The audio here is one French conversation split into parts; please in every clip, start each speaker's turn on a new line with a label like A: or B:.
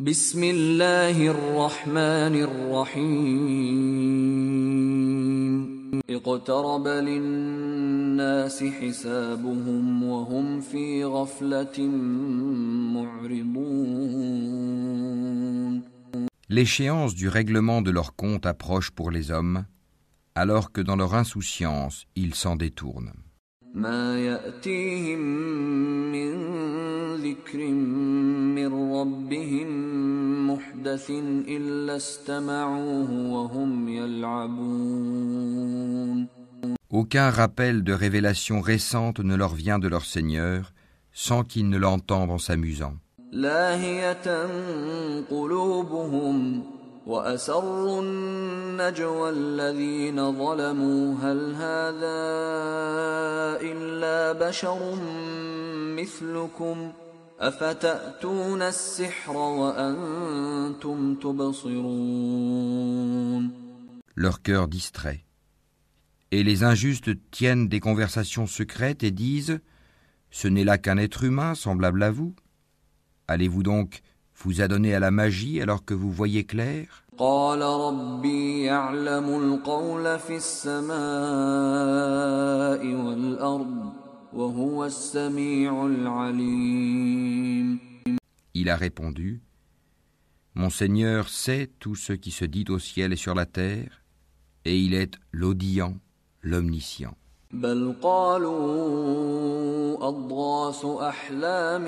A: بسم الله الرحمن الرحيم اقترب للناس حسابهم وهم في غفلة معرضون
B: L'échéance du règlement de leur compte approche pour les hommes, alors que dans leur insouciance, ils s'en détournent.
A: ما يأتيهم من ذكر من ربهم محدث إلا استمعوه وهم يلعبون
B: Aucun rappel de révélation récente ne leur vient de leur Seigneur sans qu'ils ne l'entendent en s'amusant.
A: لاهية قلوبهم وأسروا النجوى الذين ظلموا هل هذا إلا بشر مثلكم أفتأتون السحر وأنتم تبصرون
B: Leur cœur distrait. Et les injustes tiennent des conversations secrètes et disent Ce n'est là qu'un être humain semblable à vous. Allez-vous donc vous a donné à la magie alors que vous voyez clair Il a répondu Mon Seigneur sait tout ce qui se dit au ciel et sur la terre, et il est l'audient, l'omniscient.
A: بل قالوا أضغاث أحلام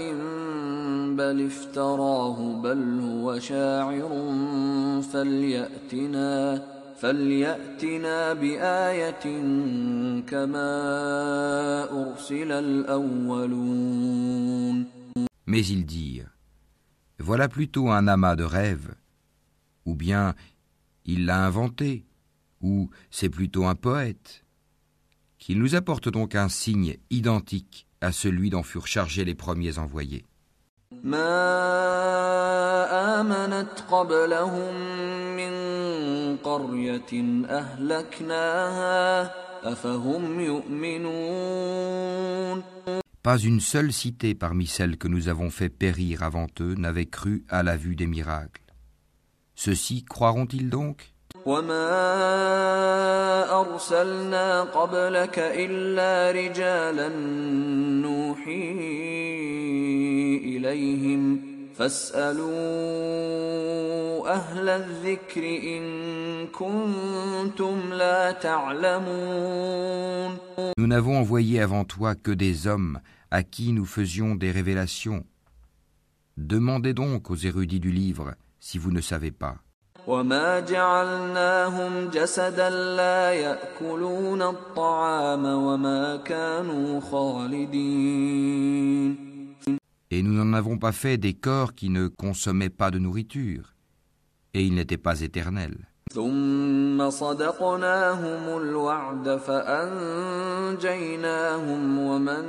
A: بل افتراه بل هو شاعر فليأتنا فليأتنا بآية كما أرسل الأولون
B: Mais ils dirent Voilà plutôt un amas de rêves, ou bien il l'a inventé, ou c'est plutôt un poète. Qu'il nous apporte donc un signe identique à celui dont furent chargés les premiers envoyés.
A: ما آمنت قبلهم من قرية أهلكناها أفهم يؤمنون
B: Pas une seule cité parmi celles que nous avons fait périr avant eux n'avait cru à la vue des miracles. Ceux-ci croiront-ils donc
A: وما أرسلنا قبلك إلا رجالا نوحي إليهم فاسألوا أهل الذكر إن كنتم لا تعلمون
B: Nous n'avons envoyé avant toi que des hommes à qui nous faisions des révélations. Demandez donc aux érudits du livre si vous ne savez pas.
A: وما جعلناهم جسدا لا يأكلون الطعام وما كانوا خالدين.
B: Et nous n'en avons pas fait des corps qui ne consommaient pas de nourriture, et ils n'étaient pas éternels.
A: ثم صدقناهم الوعد فأنجيناهم ومن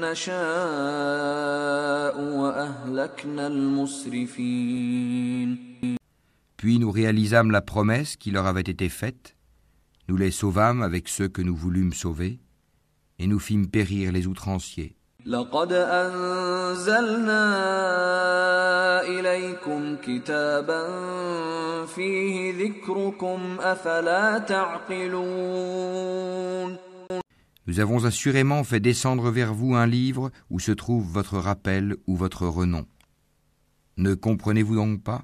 A: نشاء وأهلكنا المسرفين.
B: Puis nous réalisâmes la promesse qui leur avait été faite, nous les sauvâmes avec ceux que nous voulûmes sauver, et nous fîmes périr les outranciers.
A: لقد أنزلنا إليكم كتابا فيه ذكركم أفلا تعقلون
B: Nous avons assurément fait descendre vers vous un livre où se trouve votre rappel ou votre renom. Ne comprenez-vous donc pas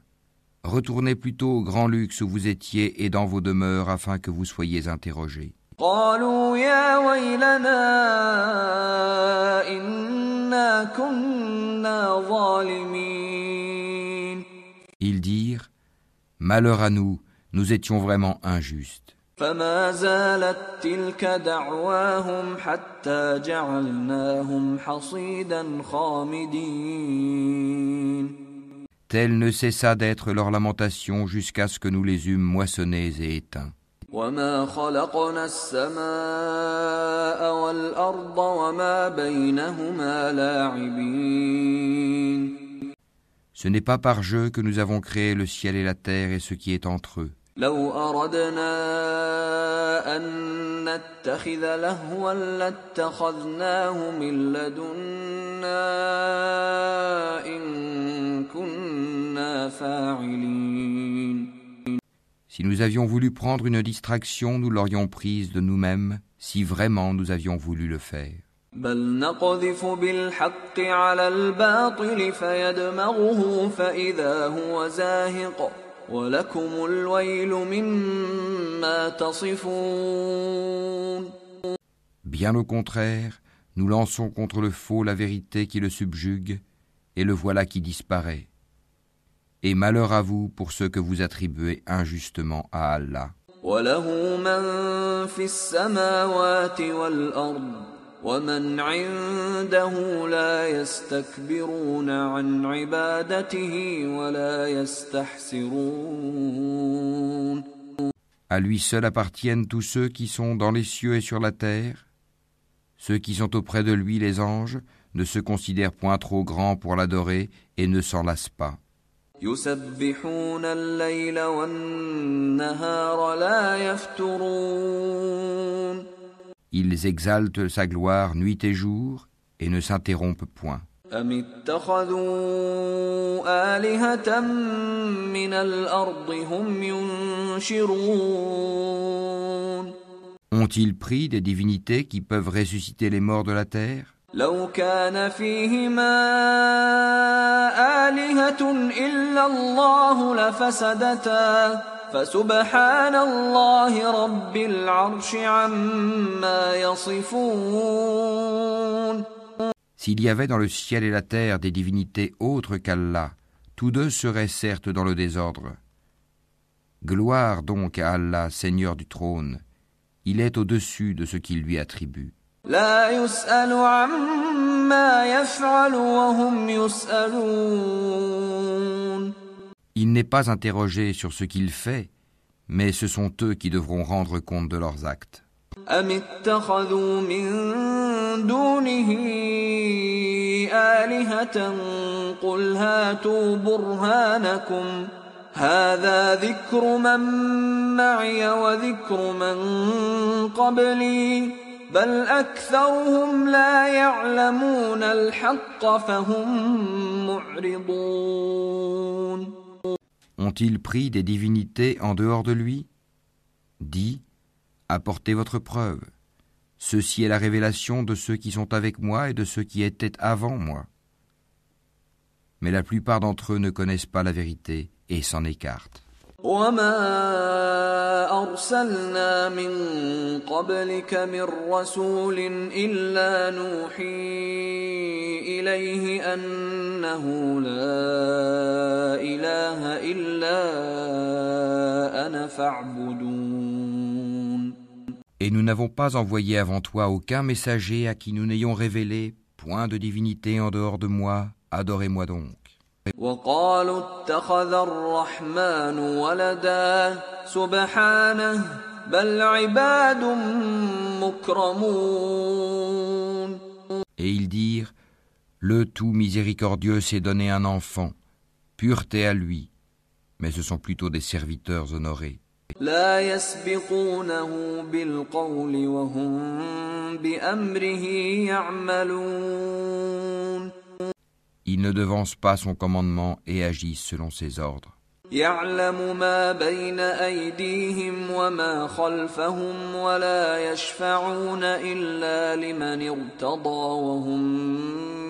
B: Retournez plutôt au grand luxe où vous étiez et dans vos demeures afin que vous soyez interrogés.
A: قالوا يا ويلنا إنا كنا ظالمين
B: Ils dirent Malheur à nous, nous étions vraiment injustes.
A: فما زالت تلك دعواهم حتى جعلناهم حصيدا خامدين
B: Telle ne cessa d'être leur lamentation jusqu'à ce que nous les eûmes moissonnés et éteints.
A: وما خلقنا السماء والأرض وما بينهما لاعبين
B: Ce n'est pas par jeu que nous avons créé le ciel et la terre et ce qui est entre eux.
A: لو أردنا أن نتخذ لهوا لاتخذناه من لدنا إن كنا فاعلين
B: Si nous avions voulu prendre une distraction, nous l'aurions prise de nous-mêmes, si vraiment nous avions voulu le faire.
A: بل نقذف بالحق على الباطل فيدمغه فإذا هو زاهق ولكم الويل مما تصفون
B: Bien au contraire, nous lançons contre le faux la vérité qui le subjugue, et le voilà qui disparaît. Et malheur à vous pour ceux que vous attribuez injustement à Allah.
A: وله من في السماوات والأرض ومن عنده لا يستكبرون عن عبادته ولا يستحسرون
B: À lui seul appartiennent tous ceux qui sont dans les cieux et sur la terre. Ceux qui sont auprès de lui, les anges, ne se considèrent point trop grands pour l'adorer et ne s'en lassent pas.
A: يسبحون الليل والنهار لا يفترون
B: Ils exaltent sa gloire nuit et jour et ne s'interrompent point.
A: أم اتخذوا آلهة من الأرض هم ينشرون
B: Ont-ils pris des divinités qui peuvent ressusciter les morts de la terre
A: لو كان فيهما آلهة إلا الله لفسدتا فسبحان الله رب العرش عما يصفون
B: S'il y avait dans le ciel et la terre des divinités autres qu'Allah, tous deux seraient certes dans le désordre. Gloire donc à Allah, Seigneur du trône. Il est au-dessus de ce qu'il lui attribue.
A: لا يسأل عما يفعل وهم يسألون
B: Il n'est pas interrogé sur ce qu'il fait, mais ce sont eux qui devront rendre compte de leurs actes.
A: أم اتخذوا من دونه آلهة قل هاتوا برهانكم هذا ذكر من معي وذكر من قبلي بل أكثرهم لا يعلمون الحق فهم معرضون
B: Ont-ils pris des divinités en dehors de lui? Dis, apportez votre preuve. Ceci est la révélation de ceux qui sont avec moi et de ceux qui étaient avant moi. Mais la plupart d'entre eux ne connaissent pas la vérité et s'en écartent.
A: وما أرسلنا من قبلك من رسول إلا نوحي إليه أنه لا إله إلا أنا فاعبدون
B: Et nous n'avons pas envoyé avant toi aucun messager à qui nous n'ayons révélé point de divinité en dehors de moi, adorez-moi donc.
A: وقالوا اتخذ الرحمن ولدا سبحانه بل عباد مكرمون
B: Et ils dirent, Le tout miséricordieux s'est donné un enfant, pureté à lui, mais ce sont plutôt des serviteurs honorés.
A: لا يسبقونه بالقول وهم بأمره يعملون
B: Ils ne devancent pas son commandement et agissent selon ses ordres.
A: يعلم ما بين أيديهم وما خلفهم ولا يشفعون إلا لمن ارتضى وهم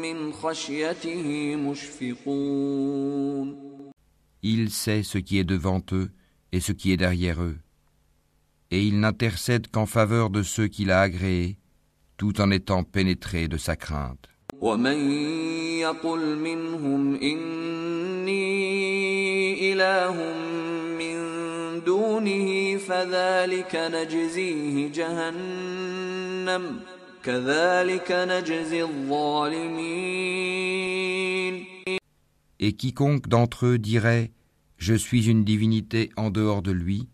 A: من خشيته مشفقون
B: Il sait ce qui est devant eux et ce qui est derrière eux. Et il n'intercède qu'en faveur de ceux qu'il a agréés, tout en étant pénétré de sa crainte. Et quiconque d'entre eux dirait Je suis une divinité en dehors de lui,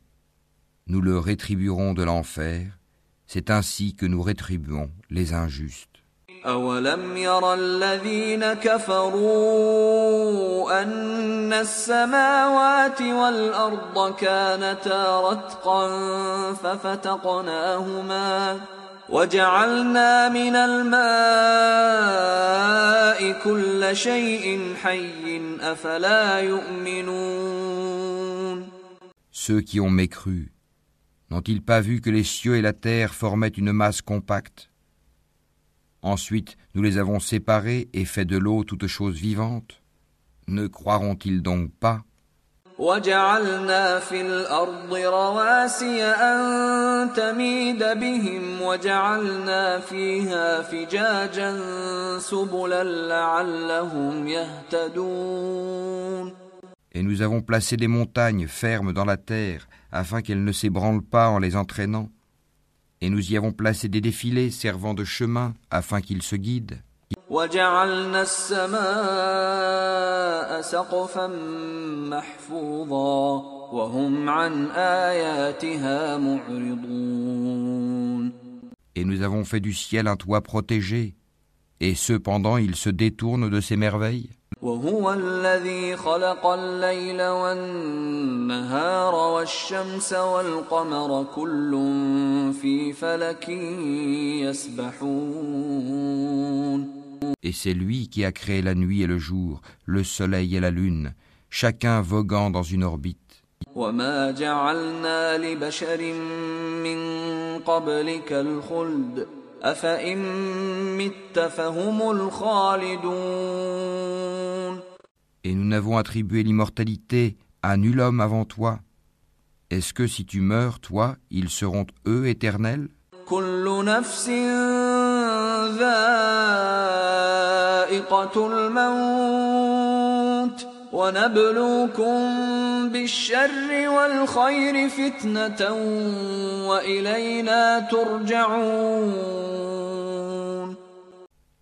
B: nous le rétribuerons de l'enfer, c'est ainsi que nous rétribuons les injustes.
A: أولم ير الذين كفروا أن السماوات والأرض كانتا رتقا ففتقناهما وجعلنا من الماء كل شيء حي أفلا يؤمنون
B: Ceux qui ont mécru, n'ont-ils pas vu que les cieux et la terre formaient une masse compacte? Ensuite, nous les avons séparés et fait de l'eau toute chose vivante. Ne croiront-ils donc pas? Et nous avons placé des montagnes fermes dans la terre afin qu'elles ne s'ébranlent pas en les entraînant et nous y avons placé des défilés servant de chemin afin qu'ils se guident. Et nous avons fait du ciel un toit protégé, et cependant ils se détournent de ces merveilles. وهو الذي خلق الليل والنهار والشمس والقمر كل في فلك يسبحون Et c'est lui qui a créé la nuit et le jour, le soleil et la lune, chacun voguant dans une orbite. وما جعلنا لبشر من قبلك الخلد Et nous n'avons attribué l'immortalité à nul homme avant toi. Est-ce que si tu meurs, toi, ils seront eux éternels?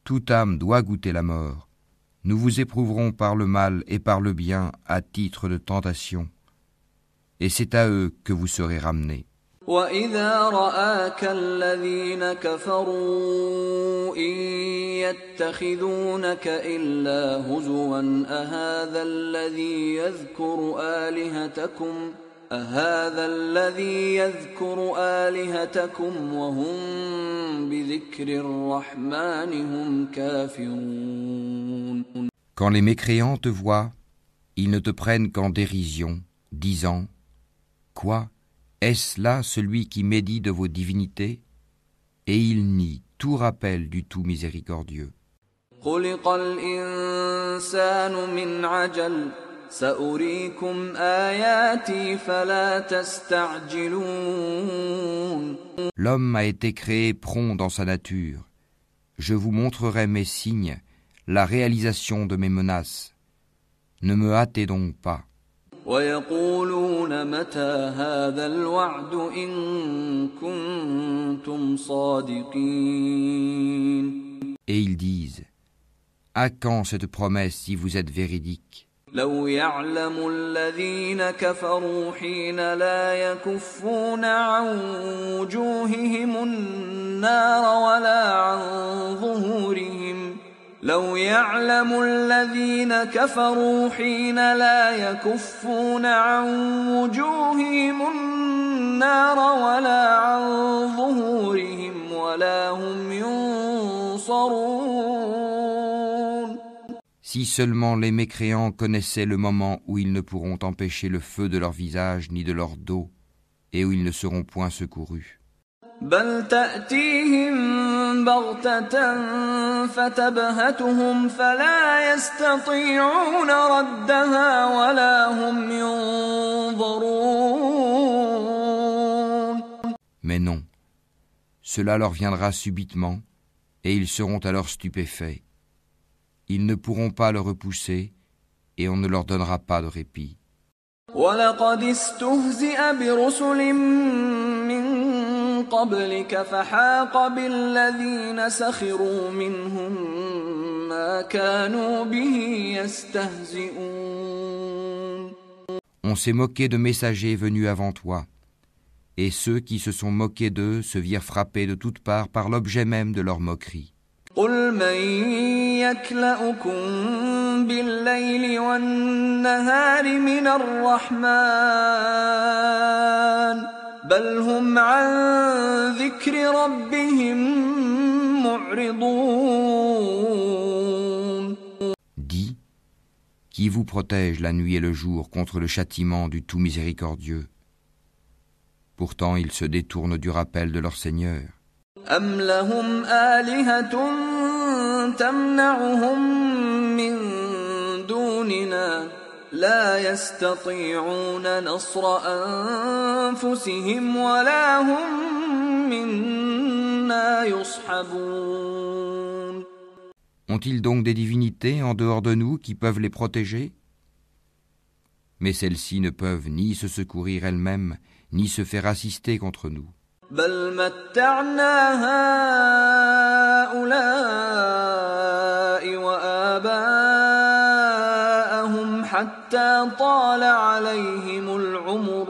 B: Toute âme doit goûter la mort. Nous vous éprouverons par le mal et par le bien à titre de tentation. Et c'est à eux que vous serez ramenés.
A: واذا راك الذين كفروا ان يتخذونك الا هزوا اهذا الذي يذكر الهتكم اهذا الذي يذكر الهتكم وهم بذكر الرحمن هم كافرون
B: Quand les mécréants te voient, ils ne te prennent qu'en dérision, disant Quoi? Est-ce là celui qui médit de vos divinités? Et ils nient tout rappel du tout miséricordieux. L'homme a été créé prompt dans sa nature. Je vous montrerai mes signes, la réalisation de mes menaces. Ne me hâtez donc pas. Et ils disent, à quand cette promesse si vous êtes véridique?
A: لو يعلم الذين كفروا حين لا يكفون عن وجوههم النار ولا عن ظهورهم لو يعلم الذين كفروا حين لا يكفون عن وجوههم النار ولا عن ظهورهم ولا هم ينصرون
B: Si seulement les mécréants connaissaient le moment où ils ne pourront empêcher le feu de leur visage ni de leur dos, et où ils ne seront point secourus.
A: بل تأتيهم بغتة فتبهتهم فلا يستطيعون ردها ولا هم ينظرون
B: Mais non, cela leur viendra subitement, et ils seront alors stupéfaits. Ils ne pourront pas le repousser, et on ne leur donnera pas de répit.
A: ولقد استهزئ برسل من قبلك فحاق بالذين سخروا منهم ما كانوا به يستهزئون
B: On s'est moqué de messagers venus avant toi, et ceux qui se sont moqués d'eux se virent frappés de toutes parts par l'objet même de leur moquerie.
A: قل من يكلأكم بالليل والنهار من الرحمن بل هم عن ذكر ربهم معرضون
B: Dis, qui vous protège la nuit et le jour contre le châtiment du tout miséricordieux Pourtant ils se détournent du rappel de leur Seigneur.
A: أم لهم آلهة تمنعهم من دوننا لا يستطيعون نصر أنفسهم ولا هم منا يصحبون
B: Ont-ils donc des divinités en dehors de nous qui peuvent les protéger Mais celles-ci ne peuvent ni se secourir elles-mêmes, ni se faire assister contre nous.
A: بل متعنا هؤلاء حتى طال عليهم العمر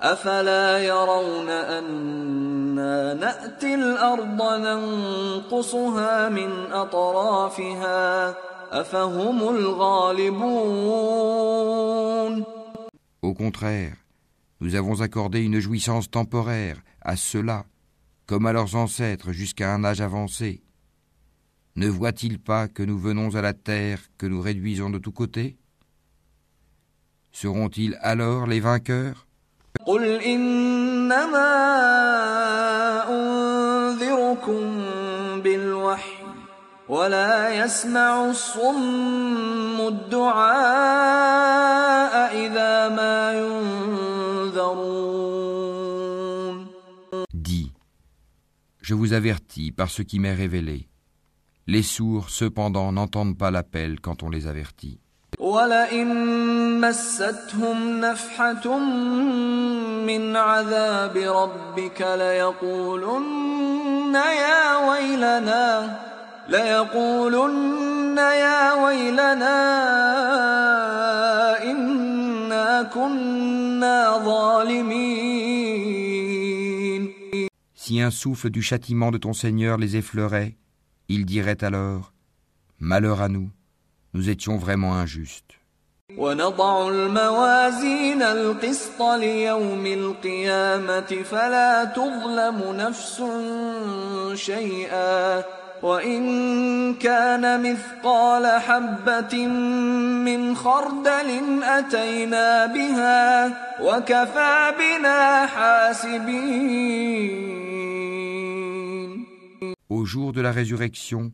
A: أفلا يرون أنا نأتي الأرض ننقصها من أطرافها أفهم الغالبون
B: Au contraire, nous avons accordé une jouissance temporaire à ceux-là, comme à leurs ancêtres jusqu'à un âge avancé. Ne voient-ils pas que nous venons à la terre que nous réduisons de tous côtés Seront-ils alors les vainqueurs
A: قل إنما أنذركم بالوحي ولا يسمع الصم الدعاء إذا ما ينذرون
B: Dis, je vous avertis par ce qui m'est révélé. Les sourds, cependant, n'entendent pas l'appel quand on les avertit.
A: ولئن مستهم نفحة من عذاب ربك ليقولن يا ويلنا ليقولن يا ويلنا إنا كنا ظالمين
B: Si un souffle du châtiment de ton Seigneur les effleurait, ils diraient alors Malheur à nous, nous étions vraiment injustes.
A: ونضع الموازين القسط ليوم القيامة فلا تظلم نفس شيئا وإن كان مثقال حبة من خردل أتينا بها وكفى بنا حاسبين
B: Au jour de la résurrection,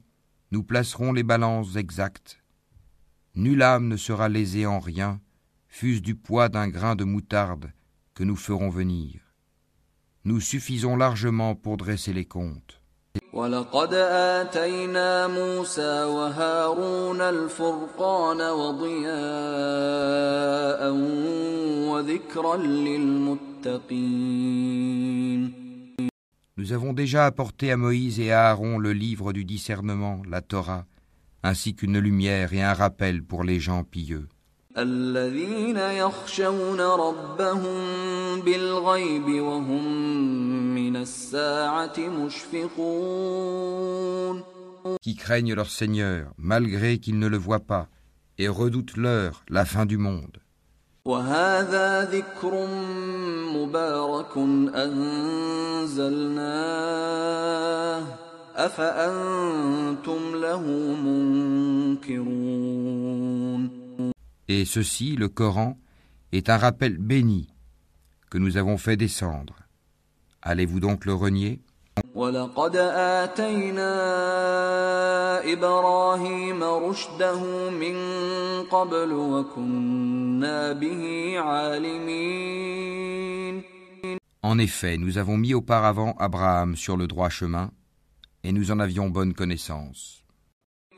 B: nous placerons les balances exactes. Nulle âme ne sera lésée en rien, fût-ce du poids d'un grain de moutarde que nous ferons venir. Nous suffisons largement pour dresser les comptes.
A: ولقد آتينا موسى وهارون الفرقان وضياء وذكرا للمتقين
B: Nous avons déjà apporté à Moïse et à Aaron le livre du discernement, la Torah, ainsi qu'une lumière et un rappel pour les gens pieux.
A: الذين يخشون ربهم بالغيب وهم من الساعة مشفقون
B: qui craignent leur Seigneur, malgré qu'ils ne le voient pas, et redoutent l'heure, la fin du monde.
A: وهذا ذكر مبارك أنزلناه أفأنتم له منكرون
B: Et ceci, le Coran, est un rappel béni que nous avons fait descendre. Allez-vous donc le renier? En effet, nous avons mis auparavant Abraham sur le droit chemin et nous en avions bonne connaissance.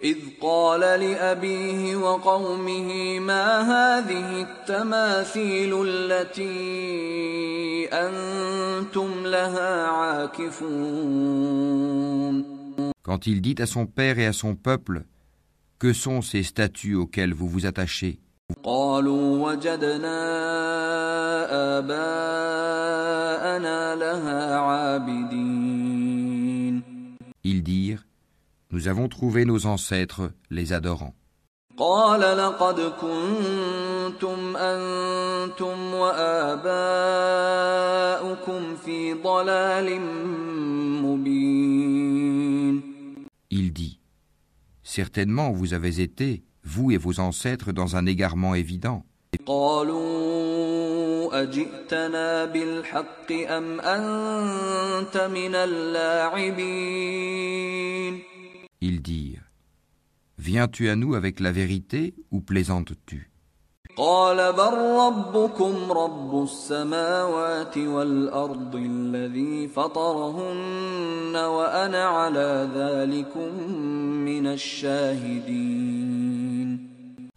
A: إذ قال لأبيه وقومه ما هذه التماثيل التي أنتم لها عاكفون
B: Quand il dit à son père et à son peuple, Que sont ces statues auxquelles vous vous attachez
A: قالوا وجدنا آباءنا لها عابدين
B: Ils dirent, Nous avons trouvé nos ancêtres les adorant.
A: قال لقد كنتم أنتم وآباؤكم في ضلال مبين
B: Il dit, Certainement vous avez été, vous et vos ancêtres, dans un égarement évident.
A: قالوا أجئتنا بالحق أم أنت من اللاعبين
B: Ils dirent, Viens-tu à nous avec la vérité ou plaisantes-tu?
A: قال بل ربكم رب السماوات والأرض الذي فطرهن وأنا على ذلكم من الشاهدين.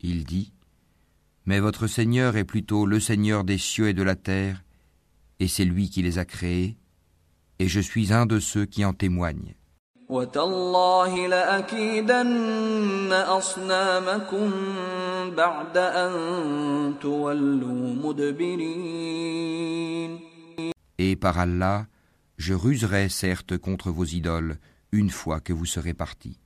B: Il dit, mais votre Seigneur est plutôt le Seigneur des cieux et de la terre, et c'est lui qui les a créés, et je suis un de ceux qui en témoignent. Et par Allah, je ruserai certes contre vos idoles une fois que vous serez partis.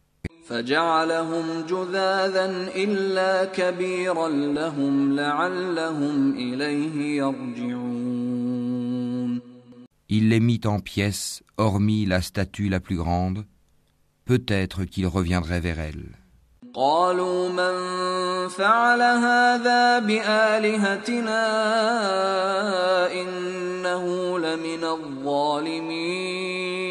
A: فجعلهم جذاذا إلا كبيرا لهم لعلهم إليه يرجعون
B: Il les mit en pièces, hormis la statue la plus grande, peut-être qu'il reviendrait vers elle.
A: قالوا من فعل هذا بآلهتنا إنه لمن الظالمين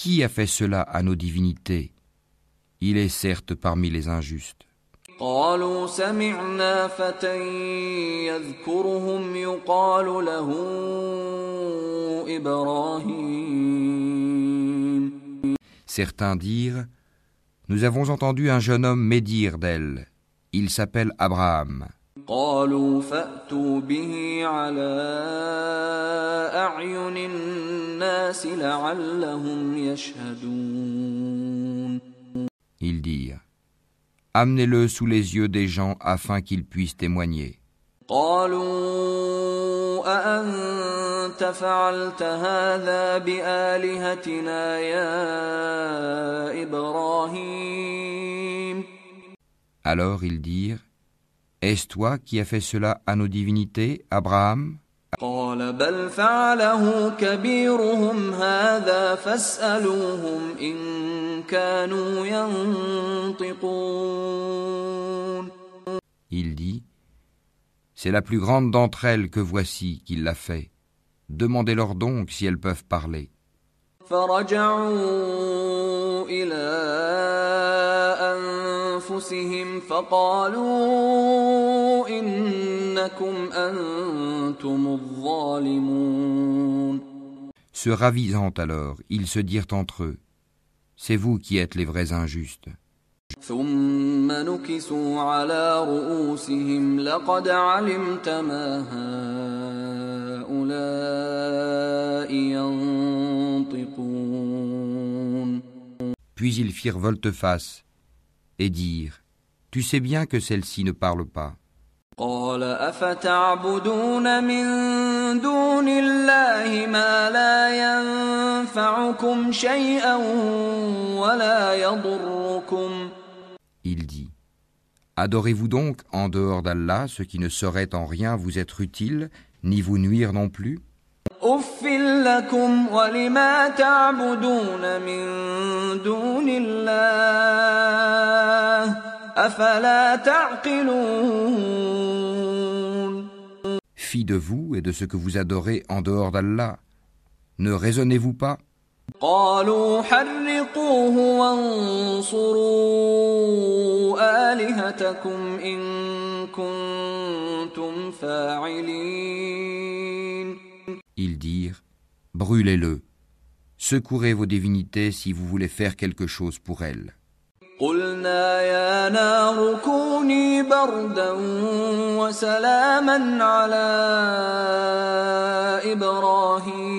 B: Qui a fait cela à nos divinités Il est certes parmi les injustes.
A: قالوا سمعنا فتى يذكرهم يقال له إبراهيم
B: Certains dirent Nous avons entendu un jeune homme médire d'elle. Il s'appelle Abraham.
A: قالوا فأتوا به على أعين الناس لعلهم يشهدون
B: Ils dirent Amenez-le sous les yeux des gens afin qu'ils puissent témoigner.
A: قالوا أأنت فعلت هذا بآلهتنا يا إبراهيم
B: Alors ils dirent est-ce toi qui as fait cela à nos divinités, Abraham? Il dit, C'est la plus grande d'entre elles que voici qui l'a fait. Demandez-leur donc si elles peuvent parler.
A: فرجعوا إلى أنفسهم فقالوا إنكم أنتم الظالمون
B: Se ravisant alors, ils se dirent entre eux C'est vous qui êtes les vrais injustes.
A: ثم نكسوا على رؤوسهم لقد علمت ما هؤلاء ينطقون
B: Puis ils firent volte-face et dirent Tu sais bien que celle-ci ne parle pas.
A: قال أفتعبدون من دون الله ما لا ينفعكم شيئا ولا يضركم
B: Il dit Adorez-vous donc en dehors d'Allah ce qui ne saurait en rien vous être utile, ni vous nuire non plus
A: أف لكم ولما تعبدون من دون الله أفلا تعقلون
B: fit de vous et de ce que vous adorez en dehors d'Allah Ne raisonnez-vous pas
A: قالوا حرقوه وانصروا آلهتكم إن كنتم فاعلين
B: Ils dirent Brûlez-le, secourez vos divinités si vous voulez faire quelque chose pour elles.
A: قلنا يا نار كوني بردا وسلاما على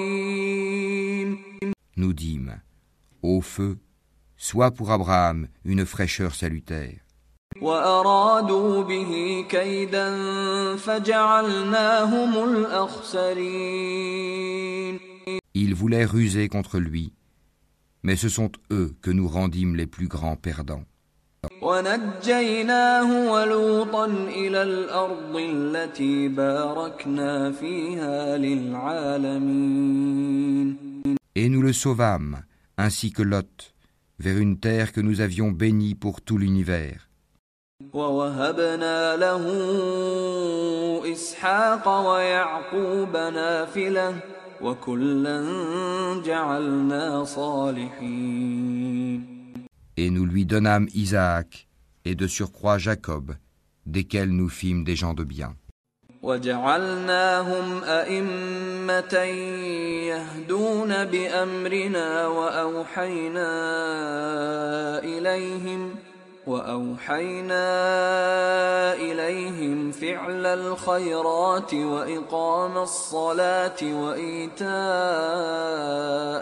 A: إبراهيم
B: Nous dîmes Ô feu, sois pour Abraham une fraîcheur salutaire.
A: وأرادوا به كيدا فجعلناهم الأخسرين
B: Ils voulaient ruser contre lui, mais ce sont eux que nous rendîmes les plus grands perdants.
A: ونجيناه ولوطا إلى الأرض التي باركنا فيها للعالمين
B: Et nous le sauvâmes, ainsi que Lot, vers une terre que nous avions bénie pour tout l'univers.
A: ووهبنا له إسحاق ويعقوب نافلة وكلا جعلنا صالحين
B: Et nous lui donnâmes Isaac, et de surcroît Jacob, desquels nous fîmes des gens de bien.
A: وجعلناهم أئمة يهدون بأمرنا وأوحينا إليهم وأوحينا إليهم فعل الخيرات وإقام الصلاة وإيتاء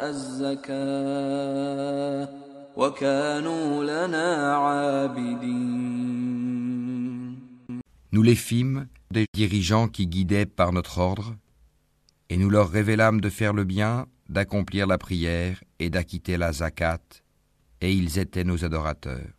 A: الزكاة وكانوا لنا عابدين
B: Nous les fîmes des dirigeants qui guidaient par notre ordre, et nous leur révélâmes de faire le bien, d'accomplir la prière et d'acquitter la zakat, et ils étaient nos adorateurs.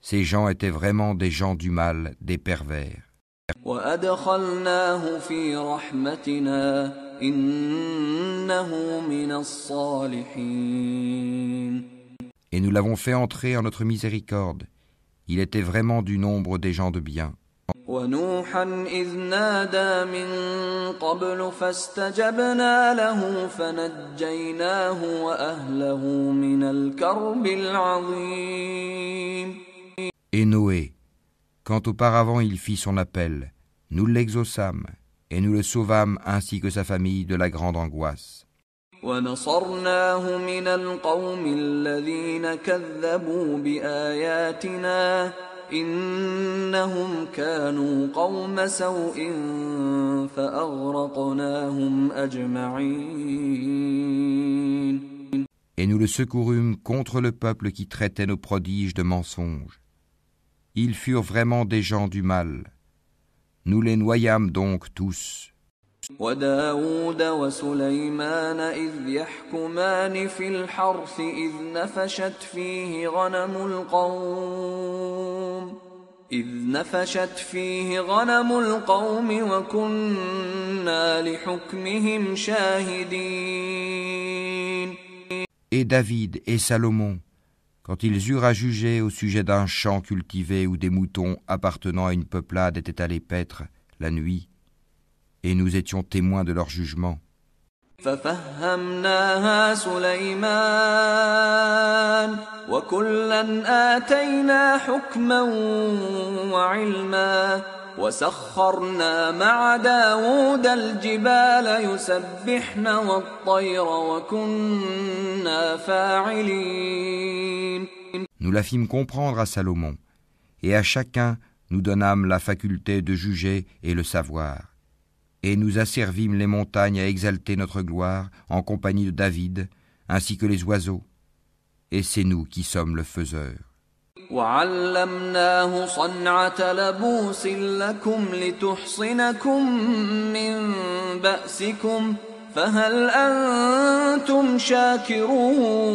B: Ces gens étaient vraiment des gens du mal, des pervers.
A: وأدخلناه في رحمتنا إنه من الصالحين
B: Et nous l'avons fait entrer en notre miséricorde. Il était vraiment du nombre des gens de bien.
A: ونوحا إذ نادى من قبل فاستجبنا له فنجيناه وأهله من الكرب العظيم
B: et Noé, quand auparavant il fit son appel, nous l'exaucâmes, et nous le sauvâmes ainsi que sa famille de la grande angoisse. Et nous le secourûmes contre le peuple qui traitait nos prodiges de mensonges Ils furent vraiment des gens du mal. Nous les noyâmes donc tous.
A: وداود وسليمان إذ يحكمان في الحرث إذ نفشت فيه غنم القوم إذ نفشت فيه غنم القوم وكنا لحكمهم شاهدين
B: Et David et Salomon, quand ils eurent à juger au sujet d'un champ cultivé où des moutons appartenant à une peuplade étaient allés paître la nuit, et nous étions témoins de leur jugement.
A: ففهمناها سليمان وكلا آتينا حكما وعلما وسخرنا مع داود الجبال يسبحن والطير وكنا فاعلين
B: Nous la fîmes comprendre à Salomon, et à chacun nous donnâmes la faculté de juger et le savoir. Et nous asservîmes les montagnes à exalter notre gloire en compagnie de David, ainsi que les oiseaux. Et c'est nous qui sommes le faiseur.
A: وعلمناه صنعة لبوس لكم لتحصنكم من بأسكم فهل أنتم شاكرون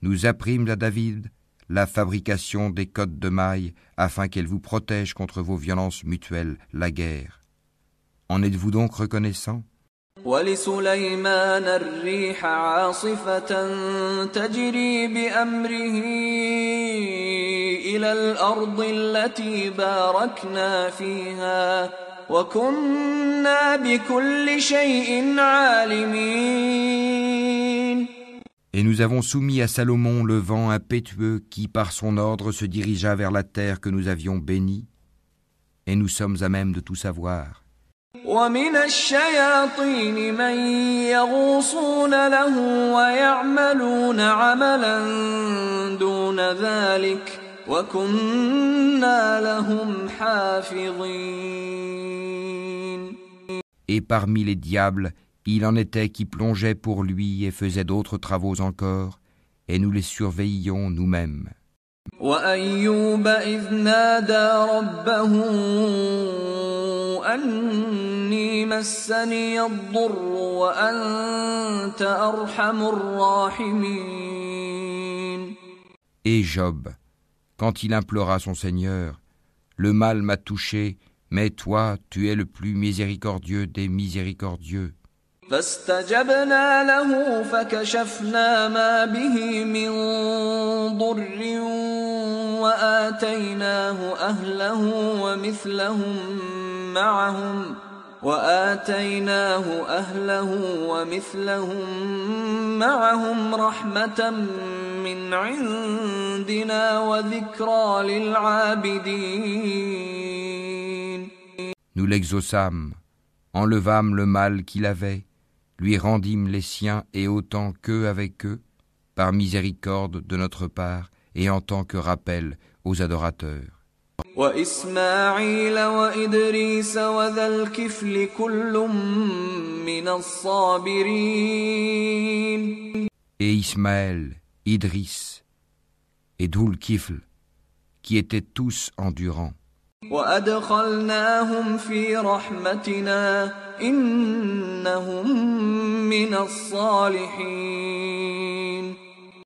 B: Nous apprîmes à David la fabrication des cottes de mailles afin qu'elles vous protègent contre vos violences mutuelles, la guerre. En êtes-vous donc reconnaissant
A: ولسليمان الريح عاصفة تجري بأمره إلى الأرض التي باركنا فيها وكنا بكل شيء عالمين
B: Et nous avons soumis à Salomon le vent impétueux qui, par son ordre, se dirigea vers la terre que nous avions bénie, et nous sommes à même de tout savoir.
A: ومن الشياطين من يغوصون له ويعملون عملا دون ذلك وكنا لهم حافظين
B: Et parmi les diables, il en était qui plongeaient pour lui et faisaient d'autres travaux encore, et nous les surveillions nous-mêmes.
A: وأيوب إذ نادى ربه أني مسني الضر وأنت أرحم الراحمين
B: Et Job, quand il implora son Seigneur, Le mal m'a touché, mais toi, tu es le plus miséricordieux des miséricordieux.
A: فاستجبنا له فكشفنا ما به من ضر وآتيناه أهله ومثلهم معهم وآتيناه أهله ومثلهم معهم رحمة من عندنا وذكرى للعابدين.
B: Nous l'exaucâmes, enlevâmes le mal qu'il avait, lui rendîmes les siens et autant qu'eux avec eux, par miséricorde de notre part et en tant que rappel aux adorateurs. Et Ismaël, Idris et Doul Kifl, qui étaient tous endurants.
A: وأدخلناهم في رحمتنا إنهم من الصالحين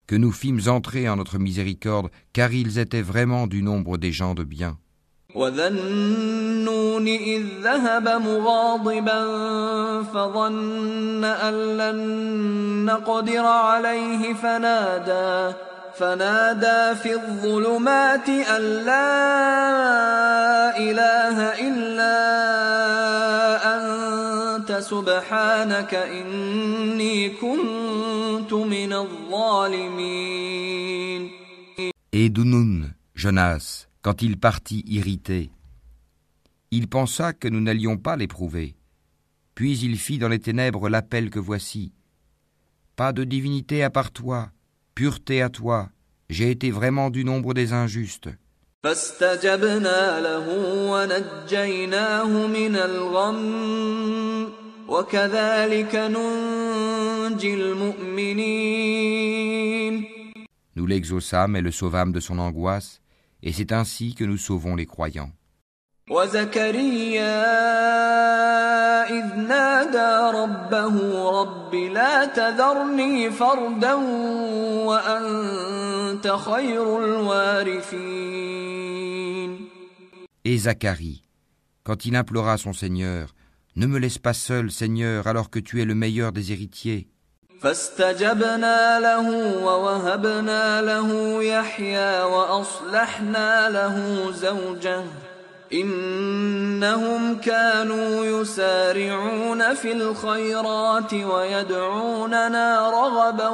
B: que nous fîmes entrer en notre miséricorde, car ils étaient vraiment du nombre des gens de bien.
A: وذا النون إذ ذهب مغاضبا فظن أن لن نقدر عليه فنادى فنادى في الظلمات أن لا إله إلا أنت سبحانك إني كنت من الظالمين
B: Et Dunun, Jonas, quand il partit irrité, il pensa que nous n'allions pas l'éprouver. Puis il fit dans les ténèbres l'appel que voici. Pas de divinité à part toi, pureté à toi, j'ai été vraiment du nombre des injustes.
A: فاستجبنا له ونجيناه من الغم وكذلك ننجي المؤمنين
B: Nous l'exaucâmes et le sauvâmes de son angoisse, et c'est ainsi que nous sauvons les croyants.
A: وزكريا إذ نادى ربه رب لا تذرني فردا وأنت خير الوارثين
B: Et Zacharie, quand il implora son Seigneur, Ne me laisse pas seul, Seigneur, alors que tu es le meilleur des héritiers.
A: فاستجبنا له ووهبنا له يحيى وأصلحنا له زوجه إنهم كانوا يسارعون في الخيرات ويدعوننا رغبا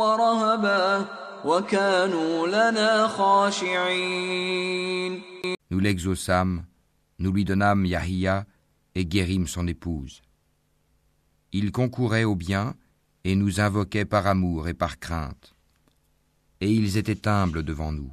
A: ورهبا وكانوا لنا خاشعين
B: Nous l'exaucâmes, nous lui donnâmes Yahia et guérîmes son épouse. Il concourait au bien et nous invoquait par amour et par crainte. Et ils étaient humbles devant nous.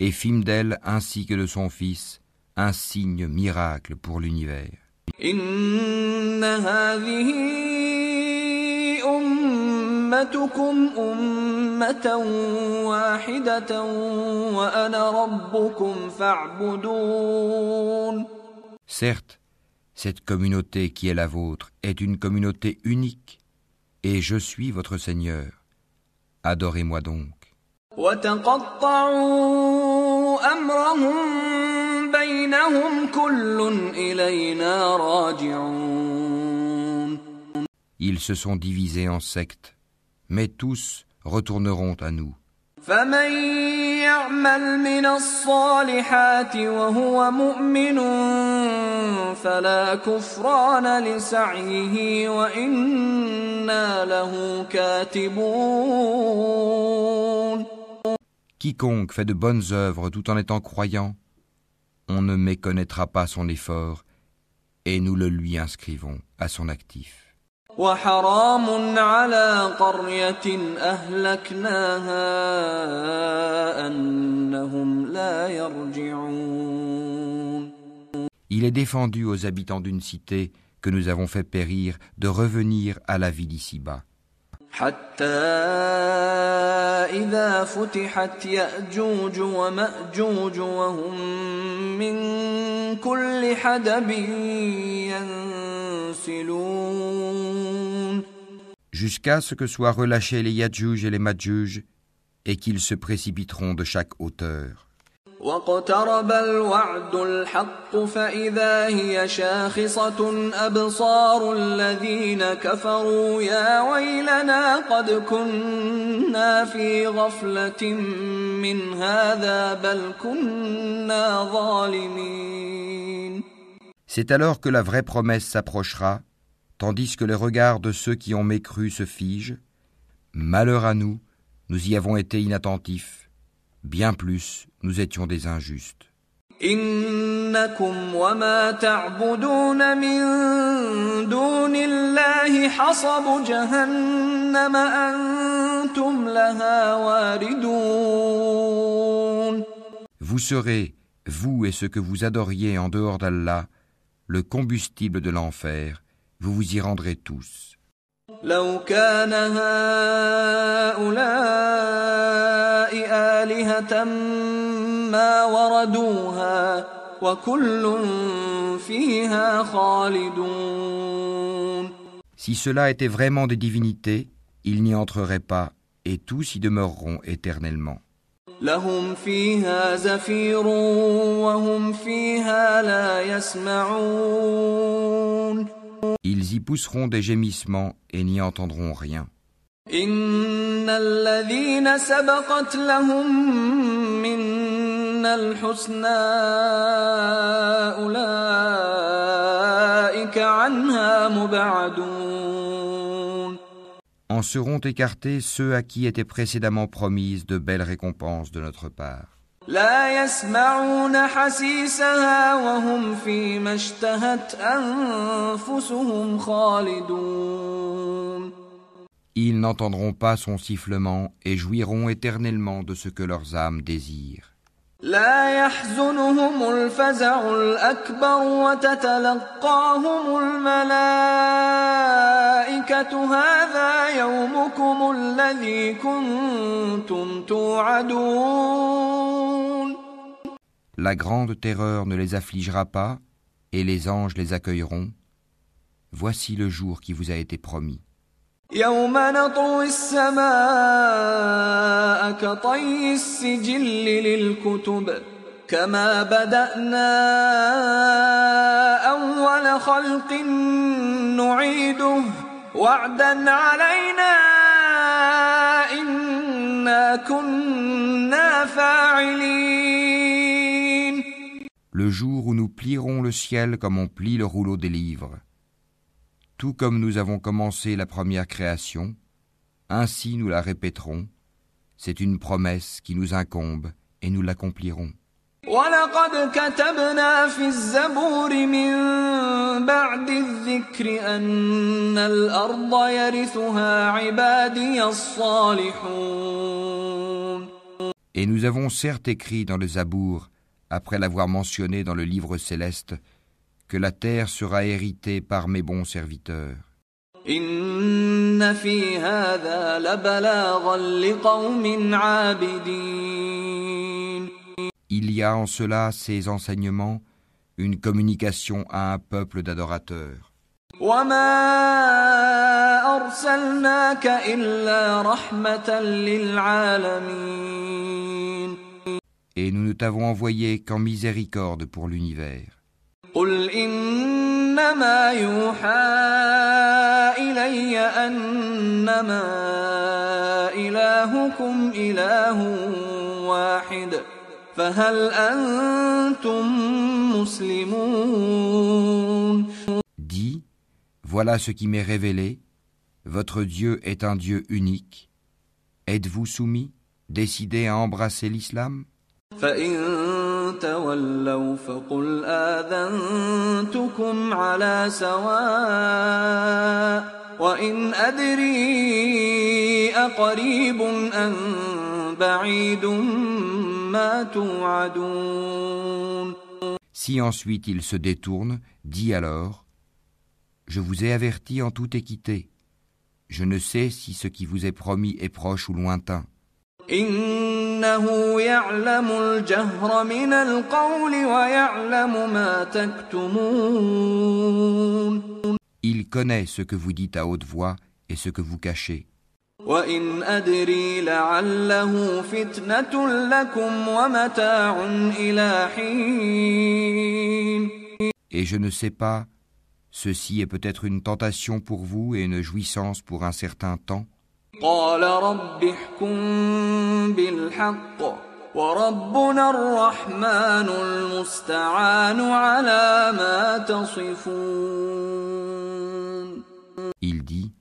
B: et fîmes d'elle ainsi que de son fils un signe miracle pour l'univers. Certes, cette communauté qui est la vôtre est une communauté unique, et je suis votre Seigneur. Adorez-moi donc.
A: وتقطعوا أمرهم بينهم كل إلينا راجعون
B: Ils se sont divisés en sectes, mais tous retourneront à nous.
A: فمن يعمل من الصالحات وهو مؤمن فلا كفران لسعيه وإنا له كاتبون
B: Quiconque fait de bonnes œuvres tout en étant croyant, on ne méconnaîtra pas son effort, et nous le lui inscrivons à son actif.
A: وحرام على قرية أهلكناها أنهم لا يرجعون
B: Il est défendu aux habitants d'une cité que nous avons fait périr de revenir à la vie d'ici-bas. Jusqu'à ce que soient relâchés les Yadjuj et les Madjuj et qu'ils se précipiteront de chaque hauteur.
A: واقترب الوعد الحق فإذا هي شاخصة أبصار الذين كفروا يا ويلنا قد كنا في غفلة من هذا بل كنا ظالمين
B: C'est alors que la vraie promesse s'approchera, tandis que les regards de ceux qui ont mécru se figent. Malheur à nous, nous y avons été inattentifs. Bien plus, nous étions des injustes.
A: إنكم وما تعبدون من دون الله حصب جهنم أنتم لها واردون
B: Vous serez, vous et ceux que vous adoriez en dehors d'Allah, le combustible de l'enfer, vous vous y rendrez tous.
A: لو كان هؤلاء آلهة ما وردوها وكل فيها خالدون
B: Si cela était vraiment des divinités, ils n'y entreraient pas, et tous y demeureront éternellement.
A: لهم فيها زفير وهم فيها لا يسمعون
B: Ils y pousseront des gémissements et n'y entendront rien.
A: إن الذين سبقت لهم منا الحسنى أولئك عنها مبعدون
B: En seront écartés ceux à qui étaient précédemment promises de belles récompenses de notre part.
A: لا يسمعون حسيسها وهم فيما اشتهت أنفسهم خالدون
B: Ils n'entendront pas son sifflement et jouiront éternellement de ce que leurs âmes désirent.
A: لا يحزنهم الفزع الأكبر وتتلقاهم الملائكة هذا يومكم الذي كنتم توعدون
B: La grande terreur ne les affligera pas, et les anges les accueilleront. Voici le jour qui vous a été promis.
A: يوم نطوي السماء كطي السجل للكتب كما بدأنا أول خلق نعيده وعدا علينا إنا كنا فاعلين
B: Le jour où nous plierons le ciel comme on plie le rouleau des livres. Tout comme nous avons commencé la première création, ainsi nous la répéterons, C'est une promesse qui nous incombe et nous l'accomplirons.
A: ولقد كتبنا في الزبور من بعد الذكر أن الأرض يرثها عبادي الصالحون
B: Et nous avons certes écrit dans le Zabour, après l'avoir mentionné dans le livre céleste, que la terre sera héritée par mes bons serviteurs. Il y a en cela ces enseignements, une communication à un peuple d'adorateurs Et nous ne t'avons envoyé qu'en miséricorde pour l'univers.
A: قل إنما يوحى إلي أنما إلهكم إله واحد فهل أنتم مسلمون
B: Dis, voilà ce qui m'est révélé, votre Dieu est un Dieu unique. Êtes-vous soumis, décidés à embrasser l'islam
A: فإن تولوا فقل آذنتكم على سواء وإن أدري أقريب أم بعيد ما توعدون
B: Si ensuite ils se détournent, dis alors, Je vous ai averti en toute équité. Je ne sais si ce qui vous est promis est proche ou lointain.
A: إنه يعلم الجهر من القول ويعلم ما تكتمون
B: Il connaît ce que vous dites à haute voix et ce que vous cachez.
A: وإن أدري لعله فتنة لكم ومتاع إلى حين
B: Et je ne sais pas, ceci est peut-être une tentation pour vous et une jouissance pour un certain temps.
A: قال رب احكم بالحق وربنا الرحمن المستعان على ما تصفون
B: Il dit,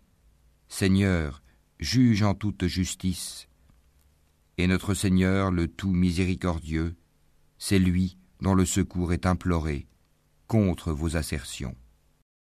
B: Seigneur, juge en toute justice. Et notre Seigneur, le tout miséricordieux, c'est lui dont le secours est imploré contre vos assertions.